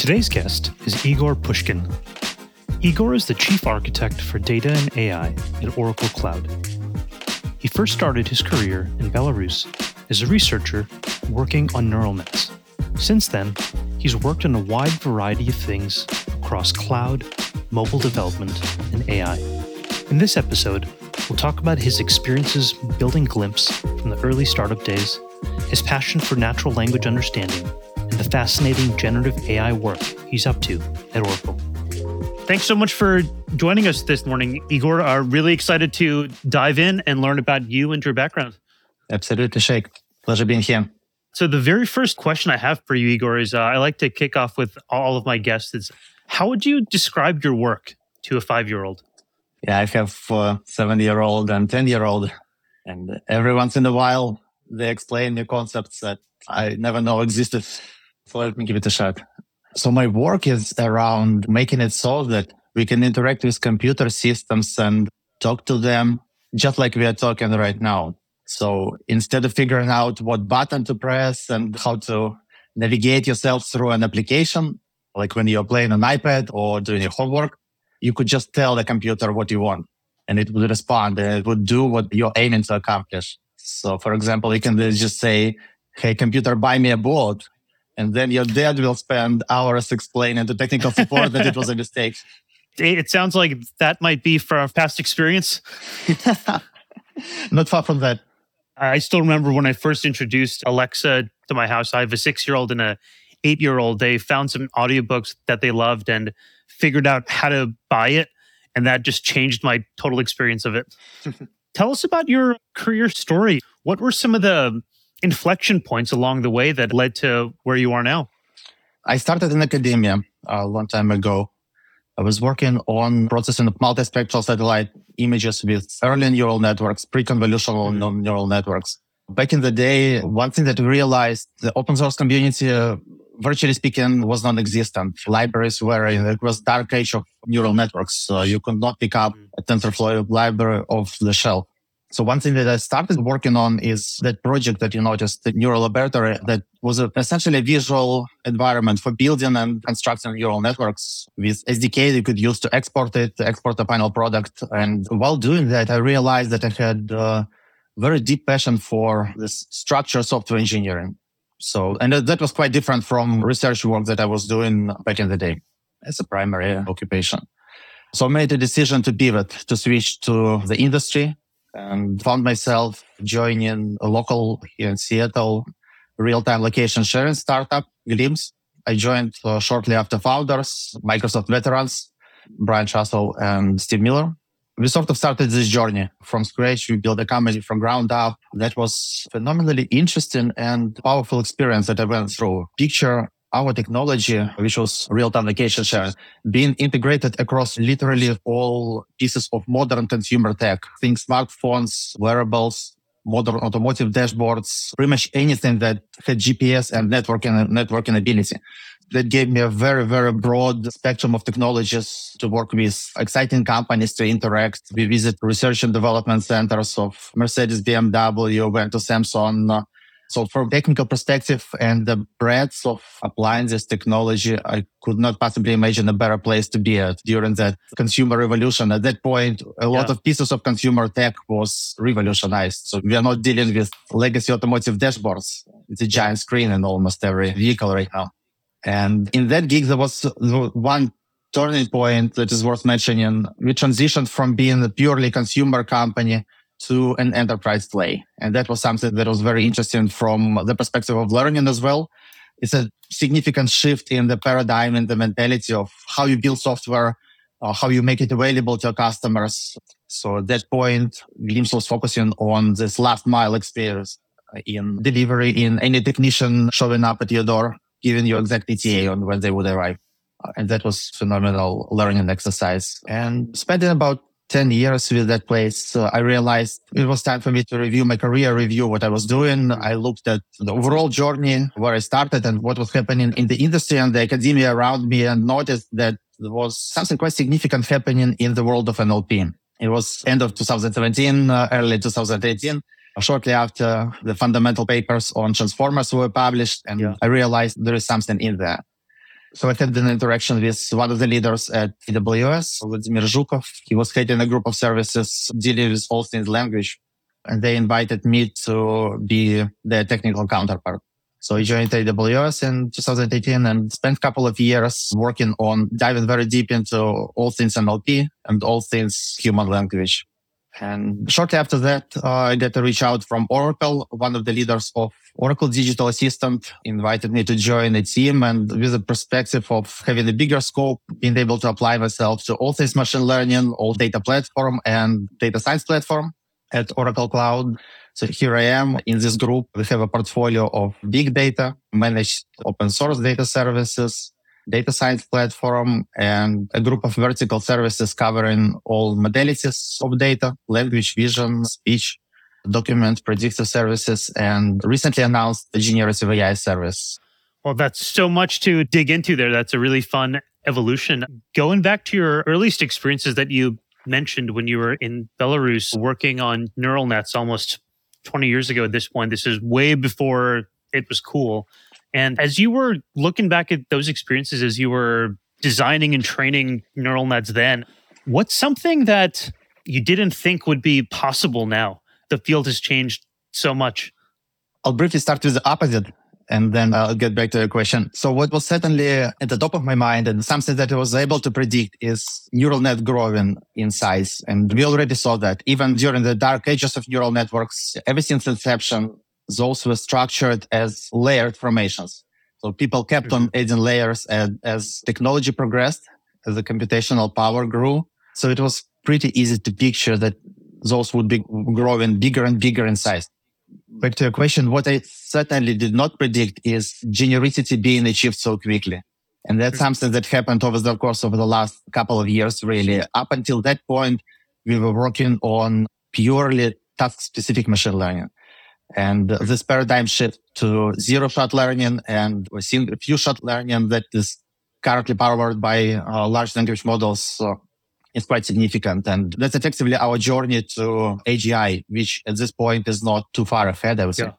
Today's guest is Egor Pushkin. Egor is the chief architect for data and AI at Oracle Cloud. He first started his career in Belarus as a researcher working on neural nets. Since then, he's worked on a wide variety of things across cloud, mobile development, and AI. In this episode, we'll talk about his experiences building Glympse from the early startup days, his passion for natural language understanding, and the fascinating generative AI work he's up to at Oracle. Thanks so much for joining us this morning, Egor. Are really excited to dive in and learn about you and your background. Absolutely, Sheikh. Pleasure being here. So, the very first question I have for you, Egor, is uh, I like to kick off with all of my guests. Is how would you describe your work to a five year old? Yeah, I have a seven year old and 10 year old. And every once in a while, they explain new concepts that I never know existed. So let me give it a shot. So my work is around making it so that we can interact with computer systems and talk to them just like we are talking right now. So instead of figuring out what button to press and how to navigate yourself through an application, like when you're playing an iPad or doing your homework, you could just tell the computer what you want and it would respond and it would do what you're aiming to accomplish. So for example, you can just say, Hey, computer, buy me a boat. And then your dad will spend hours explaining to technical support that it was a mistake. It sounds like that might be from past experience. Not far from that. I still remember when I first introduced Alexa to my house. I have a six year old and a eight year old. They found some audiobooks that they loved and figured out how to buy it. And that just changed my total experience of it. Tell us about your career story. What were some of the inflection points along the way that led to where you are now? I started in academia a long time ago. I was working on processing of multispectral satellite images with early neural networks, pre-convolutional mm-hmm. neural networks. Back in the day, one thing that we realized, the open source community, uh, virtually speaking, was non-existent. Libraries were in it was dark age of neural networks. So you could not pick up a TensorFlow library off the shelf. So one thing that I started working on is that project that you noticed, the neural laboratory that was essentially a visual environment for building and constructing neural networks with SDK you could use to export it, to export the final product. And while doing that, I realized that I had a very deep passion for this structure software engineering. So, and that was quite different from research work that I was doing back in the day as a primary occupation. So I made a decision to pivot, to switch to the industry and found myself joining a local here in Seattle real-time location sharing startup, Glympse. I joined uh, shortly after founders, Microsoft veterans, Bryan Trussel and Steve Miller. We sort of started this journey from scratch. We built a company from ground up. That was phenomenally interesting and powerful experience that I went through. Picture our technology, which was real-time location sharing, being integrated across literally all pieces of modern consumer tech, think smartphones, wearables, modern automotive dashboards, pretty much anything that had GPS and networking networking ability. That gave me a very, very broad spectrum of technologies to work with, exciting companies to interact. We visit research and development centers of Mercedes, BMW, went to Samsung, so from technical perspective and the breadth of applying this technology, I could not possibly imagine a better place to be at during that consumer revolution. At that point, a lot yeah. of pieces of consumer tech was revolutionized. So we are not dealing with legacy automotive dashboards. It's a giant screen in almost every vehicle right now. And in that gig, there was one turning point that is worth mentioning. We transitioned from being a purely consumer company to an enterprise play. And that was something that was very interesting from the perspective of learning as well. It's a significant shift in the paradigm and the mentality of how you build software, uh, how you make it available to your customers. So at that point, Glympse was focusing on this last mile experience in delivery, in any technician showing up at your door, giving you exact ETA on when they would arrive. Uh, and that was phenomenal learning exercise and spending about 10 years with that place, so I realized it was time for me to review my career, review what I was doing. I looked at the overall journey where I started and what was happening in the industry and the academia around me and noticed that there was something quite significant happening in the world of NLP. It was end of 2017, uh, early 2018 shortly after the fundamental papers on transformers were published and yeah. I realized there is something in there. So I had an interaction with one of the leaders at AWS, Vladimir Zhukov. He was heading a group of services dealing with all things language. And they invited me to be their technical counterpart. So I joined AWS in 2018 and spent a couple of years working on diving very deep into all things NLP and all things human language. And shortly after that, uh, I got a reach out from Oracle. One of the leaders of Oracle Digital Assistant invited me to join a team and with the perspective of having a bigger scope, being able to apply myself to all things machine learning, all data platform and data science platform at Oracle Cloud. So here I am in this group. We have a portfolio of big data, managed open source data services, data science platform, and a group of vertical services covering all modalities of data, language, vision, speech, document, predictive services, and recently announced the generative AI service. Well, that's so much to dig into there. That's a really fun evolution. Going back to your earliest experiences that you mentioned when you were in Belarus working on neural nets almost 20 years ago at this point. This is way before it was cool. And as you were looking back at those experiences, as you were designing and training neural nets then, what's something that you didn't think would be possible now? The field has changed so much. I'll briefly start with the opposite and then I'll get back to your question. So what was certainly at the top of my mind and something that I was able to predict is neural net growing in size. And we already saw that even during the dark ages of neural networks, ever since inception, those were structured as layered formations. So people kept on mm-hmm. adding layers as, as technology progressed, as the computational power grew. So it was pretty easy to picture that those would be growing bigger and bigger in size back to your question, what I certainly did not predict is genericity being achieved so quickly. And that's mm-hmm. something that happened over the course of the last couple of years, really. Up until that point, we were working on purely task specific machine learning. And this paradigm shift to zero shot learning and few shot learning that is currently powered by uh, large language models is quite significant. And that's effectively our journey to AGI, which at this point is not too far ahead, I would say.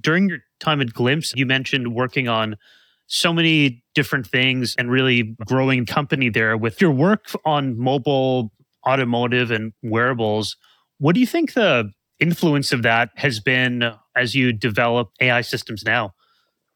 During your time at Glympse, you mentioned working on so many different things and really growing company there with your work on mobile, automotive, and wearables. What do you think the influence of that has been as you develop AI systems now?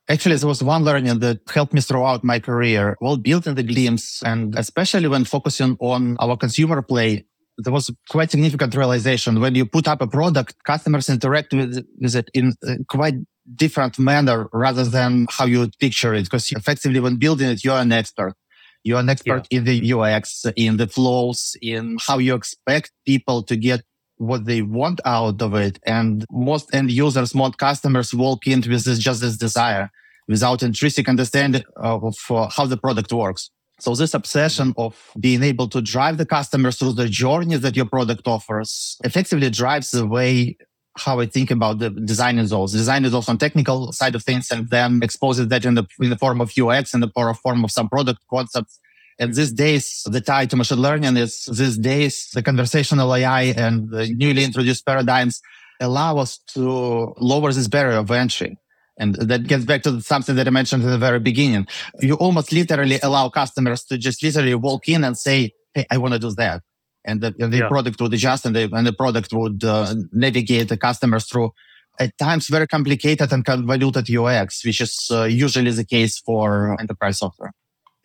Actually, there was one learning that helped me throughout my career while building the Glympse and especially when focusing on our consumer play. There was quite significant realization when you put up a product, customers interact with, with it in a quite different manner rather than how you picture it. Because effectively, when building it, you're an expert. You're an expert yeah. in the UX, in the flows, in how you expect people to get what they want out of it. And most end users, most customers walk in with this, just this desire without intrinsic understanding of how the product works. So this obsession of being able to drive the customers through the journey that your product offers effectively drives the way how I think about the designing those. Designing those on technical side of things and then exposes that in the, in the form of UX and the form of some product concepts. And these days, the tie to machine learning is these days, the conversational AI and the newly introduced paradigms allow us to lower this barrier of entry. And that gets back to something that I mentioned in the very beginning. You almost literally allow customers to just literally walk in and say, Hey, I want to do that. And the, and the yeah. product would adjust and the, and the product would uh, navigate the customers through at times very complicated and convoluted UX, which is uh, usually the case for enterprise software.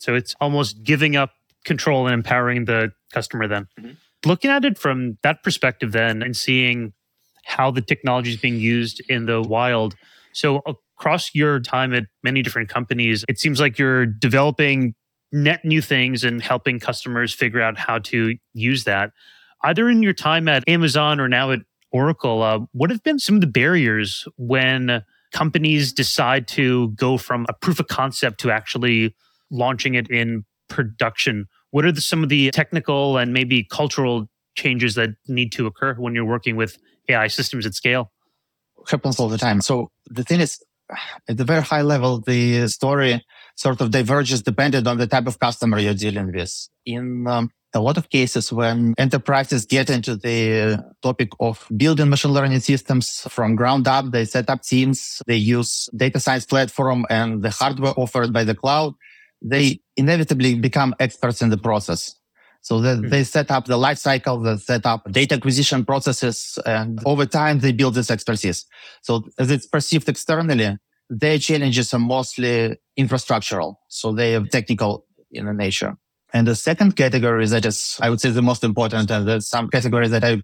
So it's almost giving up control and empowering the customer then. Mm-hmm. Looking at it from that perspective then and seeing how the technology is being used in the wild. So across your time at many different companies, it seems like you're developing net new things and helping customers figure out how to use that. Either in your time at Amazon or now at Oracle, uh, what have been some of the barriers when companies decide to go from a proof of concept to actually launching it in production? What are the, some of the technical and maybe cultural changes that need to occur when you're working with AI systems at scale? Happens all the time. So the thing is, at a very high level, the story sort of diverges depending on the type of customer you're dealing with. In um, a lot of cases, when enterprises get into the topic of building machine learning systems from ground up, they set up teams, they use data science platform and the hardware offered by the cloud. They inevitably become experts in the process. So they, mm-hmm. they set up the life cycle, they set up data acquisition processes, and over time they build this expertise. So as it's perceived externally, their challenges are mostly infrastructural. So they are technical in nature. And the second category that is, I would say, the most important, and there's some categories that I've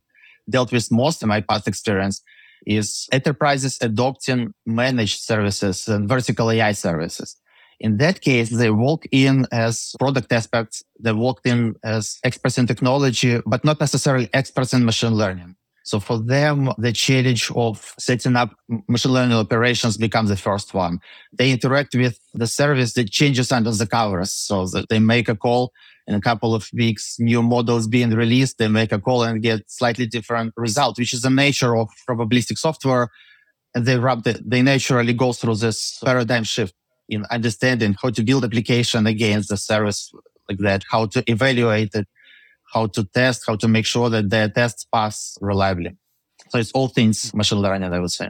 dealt with most in my past experience is enterprises adopting managed services and vertical AI services. In that case, they walk in as product experts. They walked in as experts in technology, but not necessarily experts in machine learning. So for them, the challenge of setting up machine learning operations becomes the first one. They interact with the service that changes under the covers. So that they make a call in a couple of weeks, new models being released, they make a call and get slightly different result, which is the nature of probabilistic software. And they, they naturally go through this paradigm shift in understanding how to build application against the service like that, how to evaluate it, how to test, how to make sure that their tests pass reliably. So it's all things machine learning, I would say.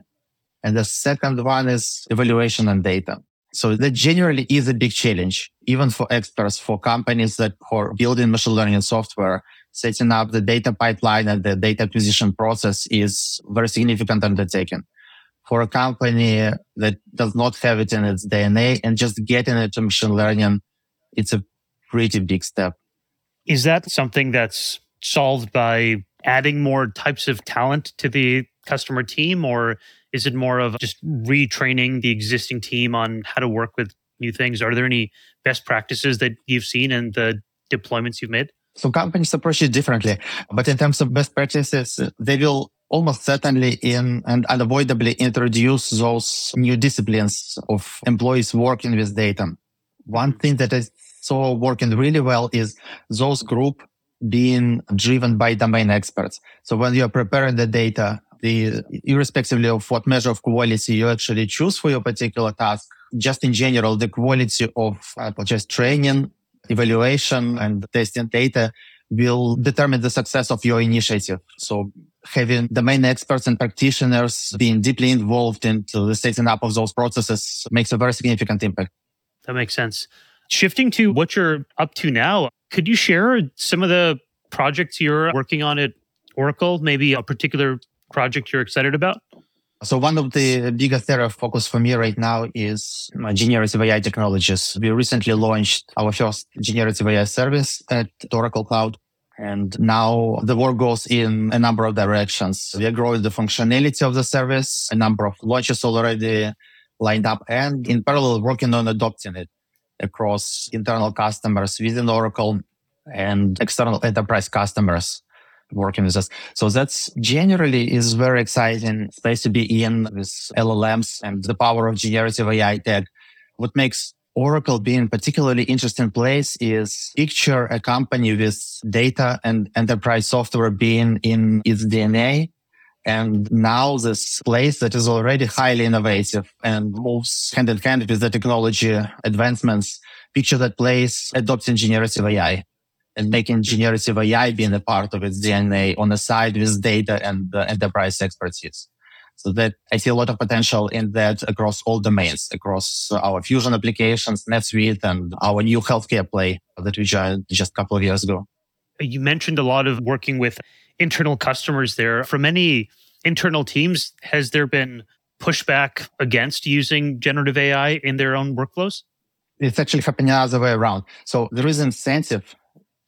And the second one is evaluation and data. So that generally is a big challenge, even for experts, for companies that are building machine learning software, setting up the data pipeline and the data acquisition process is very significant undertaking for a company that does not have it in its DNA and just getting it to machine learning, it's a pretty big step. Is that something that's solved by adding more types of talent to the customer team, or is it more of just retraining the existing team on how to work with new things? Are there any best practices that you've seen in the deployments you've made? So companies approach it differently, but in terms of best practices, they will almost certainly in and unavoidably introduce those new disciplines of employees working with data. One thing that I saw working really well is those group being driven by domain experts. So when you're preparing the data, the irrespectively of what measure of quality you actually choose for your particular task, just in general, the quality of uh, just training, evaluation and testing data will determine the success of your initiative. So having domain experts and practitioners being deeply involved into the setting up of those processes makes a very significant impact. That makes sense. Shifting to what you're up to now, could you share some of the projects you're working on at Oracle? Maybe a particular project you're excited about? So one of the biggest area of focus for me right now is generative AI technologies. We recently launched our first generative AI service at Oracle Cloud. And now the work goes in a number of directions. We are growing the functionality of the service, a number of launches already lined up, and in parallel working on adopting it across internal customers within Oracle and external enterprise customers working with us. So that's generally is very exciting space to be in with LLMs and the power of generative AI tech. What makes Oracle being particularly interesting place is picture a company with data and enterprise software being in its DNA. And now this place that is already highly innovative and moves hand in hand with the technology advancements, picture that place adopting generative AI and making generative AI being a part of its DNA on the side with data and the enterprise expertise. So that I see a lot of potential in that across all domains, across our Fusion applications, NetSuite, and our new healthcare play that we joined just a couple of years ago. You mentioned a lot of working with internal customers there. For many internal teams, has there been pushback against using generative AI in their own workflows? It's actually happening the other way around. So there is incentive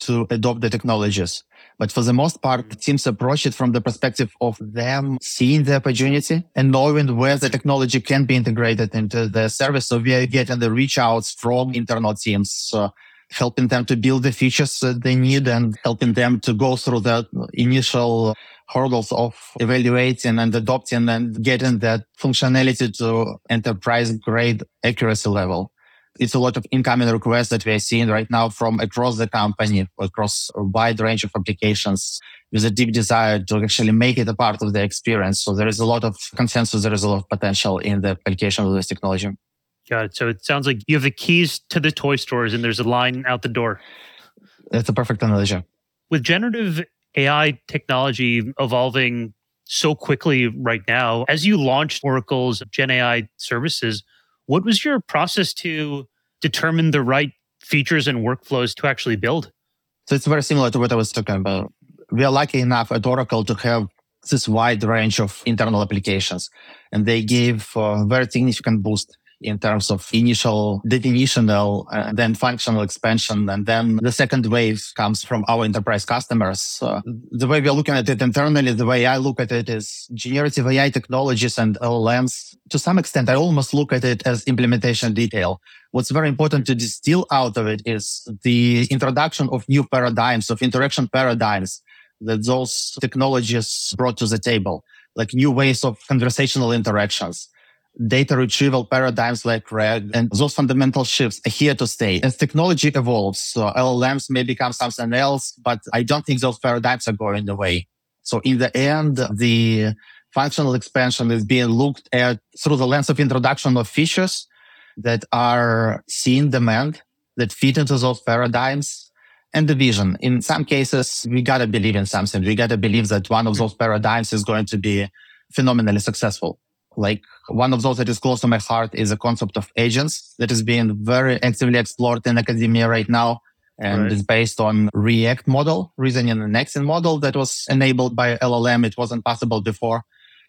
to adopt the technologies. But for the most part, teams approach it from the perspective of them seeing the opportunity and knowing where the technology can be integrated into the service. So we are getting the reach outs from internal teams, uh, helping them to build the features that they need and helping them to go through the initial hurdles of evaluating and adopting and getting that functionality to enterprise grade accuracy level it's a lot of incoming requests that we are seeing right now from across the company, across a wide range of applications with a deep desire to actually make it a part of the experience. So there is a lot of consensus. There is a lot of potential in the application of this technology. Got it. So it sounds like you have the keys to the toy stores and there's a line out the door. That's a perfect analogy. With generative AI technology evolving so quickly right now, as you launched Oracle's Gen AI services, what was your process to determine the right features and workflows to actually build? So it's very similar to what I was talking about. We are lucky enough at Oracle to have this wide range of internal applications, and they gave a very significant boost in terms of initial definitional and uh, then functional expansion. And then the second wave comes from our enterprise customers. Uh, the way we're looking at it internally, the way I look at it is generative AI technologies and LLMs. To some extent, I almost look at it as implementation detail. What's very important to distill out of it is the introduction of new paradigms, of interaction paradigms that those technologies brought to the table, like new ways of conversational interactions data retrieval paradigms like RAG and those fundamental shifts are here to stay. As technology evolves, so LLMs may become something else, but I don't think those paradigms are going away. So in the end, the functional expansion is being looked at through the lens of introduction of features that are seeing demand that fit into those paradigms and the vision. In some cases, we gotta believe in something. We gotta believe that one of those paradigms is going to be phenomenally successful. Like one of those that is close to my heart is a concept of agents that is being very actively explored in academia right now. And right. it's based on ReAct model, reasoning and Nexen model that was enabled by LLM. It wasn't possible before.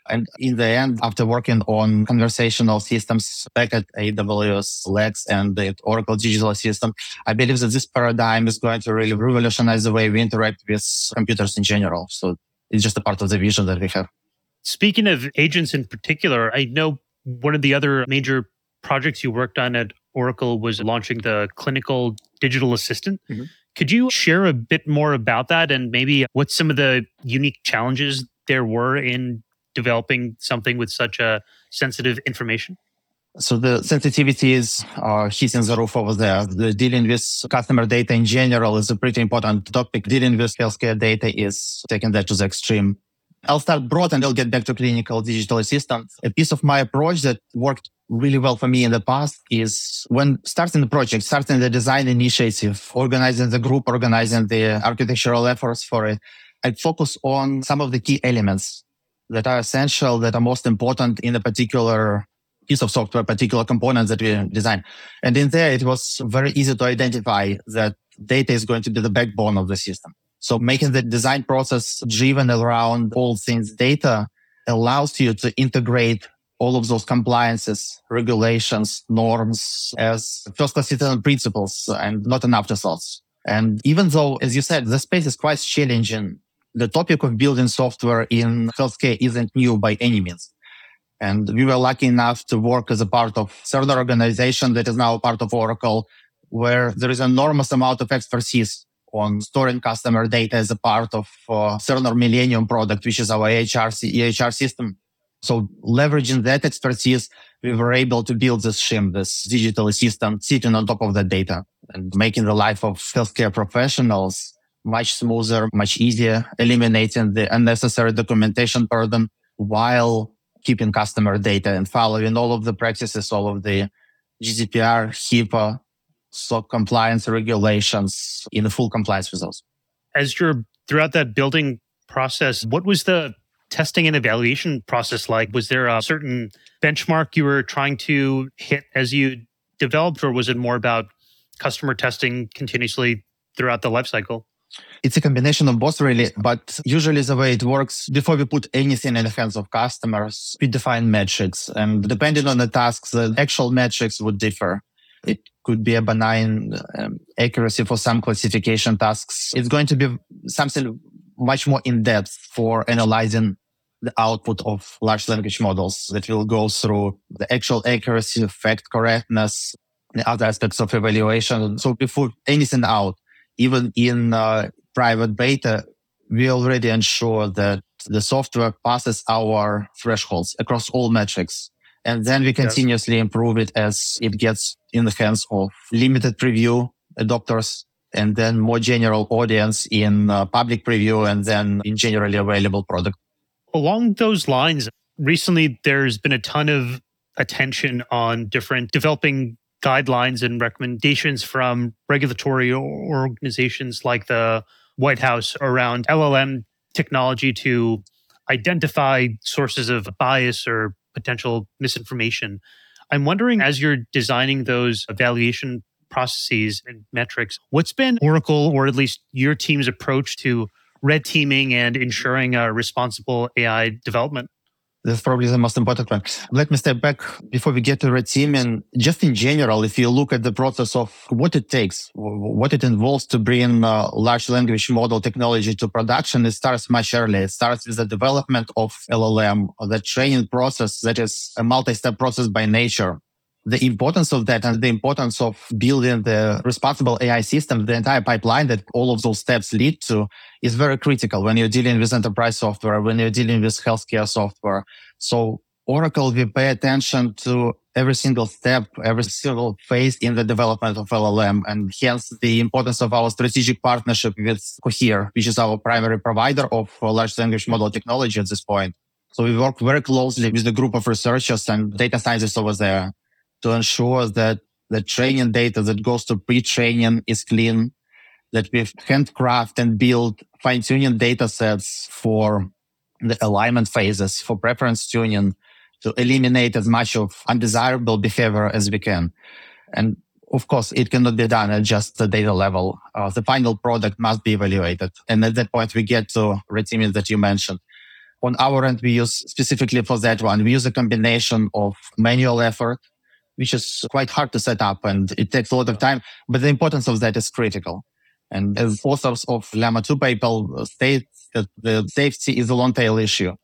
And in the end, after working on conversational systems back at AWS Lex and the Oracle Digital Assistant, I believe that this paradigm is going to really revolutionize the way we interact with computers in general. So it's just a part of the vision that we have. Speaking of agents in particular, I know one of the other major projects you worked on at Oracle was launching the clinical digital assistant. Mm-hmm. Could you share a bit more about that and maybe what some of the unique challenges there were in developing something with such a sensitive information? So the sensitivities are hitting the roof over there. The dealing with customer data in general is a pretty important topic. Dealing with healthcare data is taking that to the extreme. I'll start broad and I'll get back to clinical digital assistant. A piece of my approach that worked really well for me in the past is when starting the project, starting the design initiative, organizing the group, organizing the architectural efforts for it, I focus on some of the key elements that are essential, that are most important in a particular piece of software, particular components that we design. And in there, it was very easy to identify that data is going to be the backbone of the system. So making the design process driven around all things data allows you to integrate all of those compliances, regulations, norms as first class citizen principles and not an afterthoughts. And even though, as you said, the space is quite challenging, the topic of building software in healthcare isn't new by any means. And we were lucky enough to work as a part of Cerner organization that is now part of Oracle, where there is an enormous amount of expertise on storing customer data as a part of uh, Cerner Millennium product, which is our EHR, EHR system. So leveraging that expertise, we were able to build this SHIM, this digital assistant sitting on top of the data and making the life of healthcare professionals much smoother, much easier, eliminating the unnecessary documentation burden while keeping customer data and following all of the practices, all of the GDPR, HIPAA, SOC compliance regulations in full compliance with those. As you're throughout that building process, what was the testing and evaluation process like? Was there a certain benchmark you were trying to hit as you developed, or was it more about customer testing continuously throughout the lifecycle? It's a combination of both, really. But usually, the way it works, before we put anything in the hands of customers, we define metrics. And depending on the tasks, the actual metrics would differ. It could be a benign um, accuracy for some classification tasks. It's going to be something much more in depth for analyzing the output of large language models that will go through the actual accuracy, fact correctness, the other aspects of evaluation. So before anything out, even in uh, private beta, we already ensure that the software passes our thresholds across all metrics. And then we continuously yes. improve it as it gets in the hands of limited preview adopters and then more general audience in uh, public preview and then in generally available product. Along those lines, recently there's been a ton of attention on different developing guidelines and recommendations from regulatory organizations like the White House around LLM technology to identify sources of bias or potential misinformation. I'm wondering, as you're designing those evaluation processes and metrics. What's been Oracle, or at least your team's approach to red teaming and ensuring uh, a responsible AI development? That's probably the most important one. Let me step back before we get to red team. And Just in general, if you look at the process of what it takes, what it involves to bring large language model technology to production, it starts much earlier. It starts with the development of LLM, the training process that is a multi-step process by nature the importance of that and the importance of building the responsible AI system, the entire pipeline that all of those steps lead to is very critical when you're dealing with enterprise software, when you're dealing with healthcare software. So Oracle, we pay attention to every single step, every single phase in the development of LLM, and hence the importance of our strategic partnership with Cohere, which is our primary provider of large language model technology at this point. So we work very closely with the group of researchers and data scientists over there to ensure that the training data that goes to pre-training is clean, that we've handcraft and build fine-tuning data sets for the alignment phases, for preference tuning, to eliminate as much of undesirable behavior as we can. And of course, it cannot be done at just the data level. Uh, the final product must be evaluated. And at that point, we get to red teaming that you mentioned. On our end, we use specifically for that one, we use a combination of manual effort which is quite hard to set up and it takes a lot of time. But the importance of that is critical. And as authors of Llama 2 paper state that the safety is a long tail issue.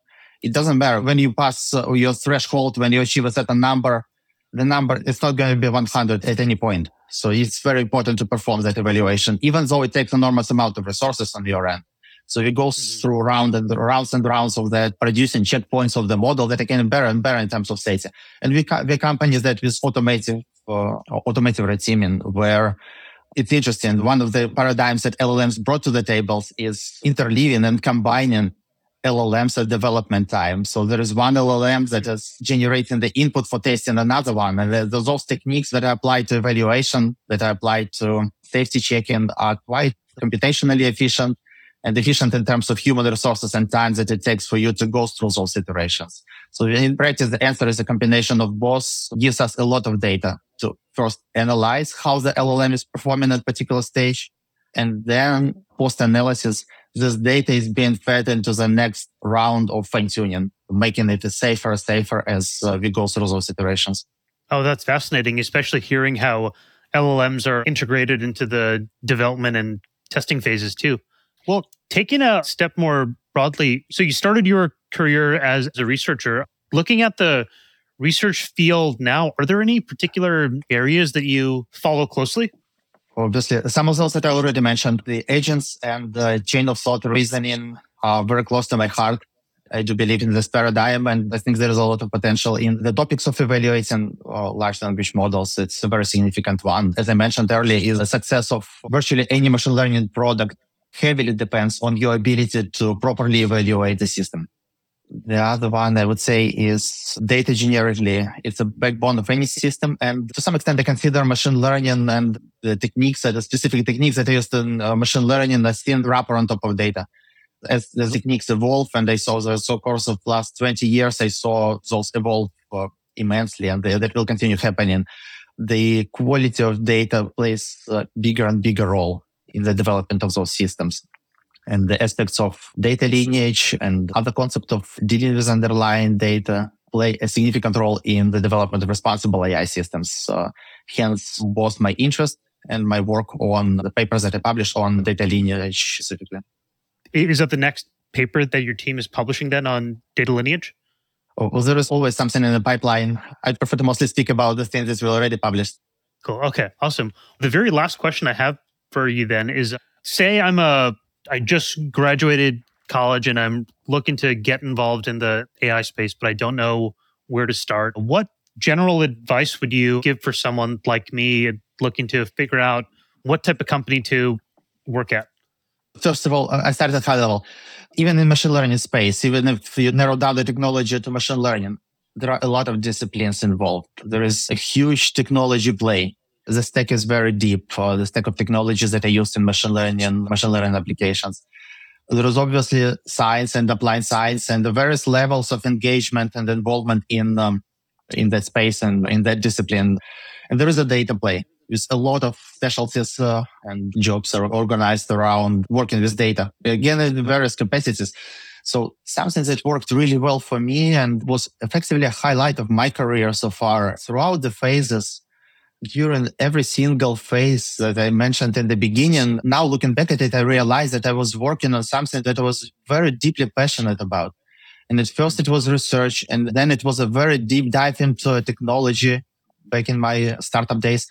It doesn't matter when you pass uh, your threshold, when you achieve a certain number, the number is not going to be 100 at any point. So it's very important to perform that evaluation, even though it takes enormous amount of resources on your end. So it goes mm-hmm. through round and rounds and rounds of that, producing checkpoints of the model that are getting better and better in terms of safety. And we, we companies that with automated, uh, automated red teaming where it's interesting. One of the paradigms that LLMs brought to the tables is interleaving and combining LLMs at development time. So there is one LLM that is generating the input for testing another one. And those techniques that are applied to evaluation, that are applied to safety checking are quite computationally efficient and efficient in terms of human resources and time that it takes for you to go through those iterations. So in practice, the answer is a combination of both gives us a lot of data to first analyze how the LLM is performing at particular stage. And then post analysis, this data is being fed into the next round of fine tuning, making it safer, safer as uh, we go through those iterations. Oh, that's fascinating, especially hearing how LLMs are integrated into the development and testing phases too. Well, taking a step more broadly, so you started your career as, a researcher. Looking at the research field now, are there any particular areas that you follow closely? Obviously, some of those that I already mentioned, the agents and the chain of thought reasoning are very close to my heart. I do believe in this paradigm, and I think there is a lot of potential in the topics of evaluating uh, large language models. It's a very significant one. As I mentioned earlier, is the success of virtually any machine learning product heavily depends on your ability to properly evaluate the system. The other one I would say is data generically. It's a backbone of any system. And to some extent, I consider machine learning and the techniques the specific techniques that are used in uh, machine learning as thin wrapper on top of data. As the techniques evolve and I saw the so course of last 20 years, I saw those evolve uh, immensely and they, that will continue happening. The quality of data plays a bigger and bigger role in the development of those systems. And the aspects of data lineage and other concept of dealing with underlying data play a significant role in the development of responsible AI systems. hence, both my interest and my work on the papers that I published on data lineage specifically. Is that the next paper that your team is publishing then on data lineage? Oh, well, there is always something in the pipeline. I'd prefer to mostly speak about the things that we already published. Cool. Okay. Awesome. The very last question I have for you then is say I'm a I just graduated college and I'm looking to get involved in the AI space, but I don't know where to start. What general advice would you give for someone like me looking to figure out what type of company to work at? First of all, I started at high level. Even in machine learning space, even if you narrow down the technology to machine learning, there are a lot of disciplines involved. There is a huge technology play the stack is very deep for the stack of technologies that are used in machine learning, and machine learning applications. There is obviously science and applied science and the various levels of engagement and involvement in, um, in that space and in that discipline. And there is a data play. with a lot of specialties uh, and jobs are organized around working with data. Again, in various capacities. So something that worked really well for me and was effectively a highlight of my career so far throughout the phases during every single phase that I mentioned in the beginning. Now looking back at it, I realized that I was working on something that I was very deeply passionate about. And at first it was research and then it was a very deep dive into technology back in my startup days.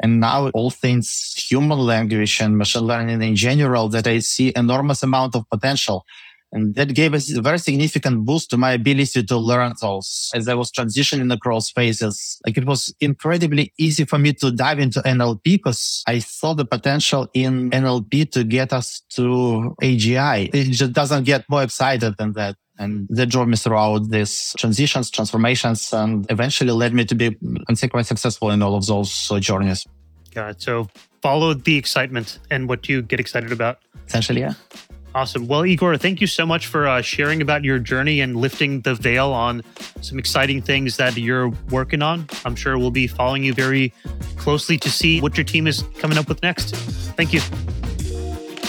And now all things human language and machine learning in general that I see enormous amount of potential. And that gave us a very significant boost to my ability to learn those as I was transitioning across phases. Like it was incredibly easy for me to dive into NLP because I saw the potential in NLP to get us to AGI. It just doesn't get more excited than that. And that drove me throughout these transitions, transformations, and eventually led me to be quite successful in all of those journeys. Got it. So follow the excitement and what do you get excited about. Essentially, yeah. Awesome. Well, Egor, thank you so much for uh, sharing about your journey and lifting the veil on some exciting things that you're working on. I'm sure we'll be following you very closely to see what your team is coming up with next. Thank you.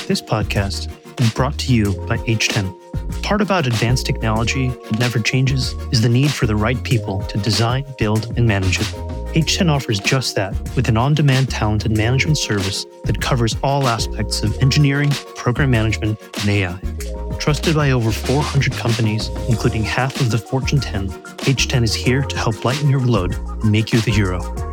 This podcast is brought to you by H10. Part about advanced technology that never changes is the need for the right people to design, build, and manage it. H10 offers just that with an on demand talent and management service that covers all aspects of engineering, program management, and AI. Trusted by over 400 companies, including half of the Fortune 10, H10 is here to help lighten your load and make you the hero.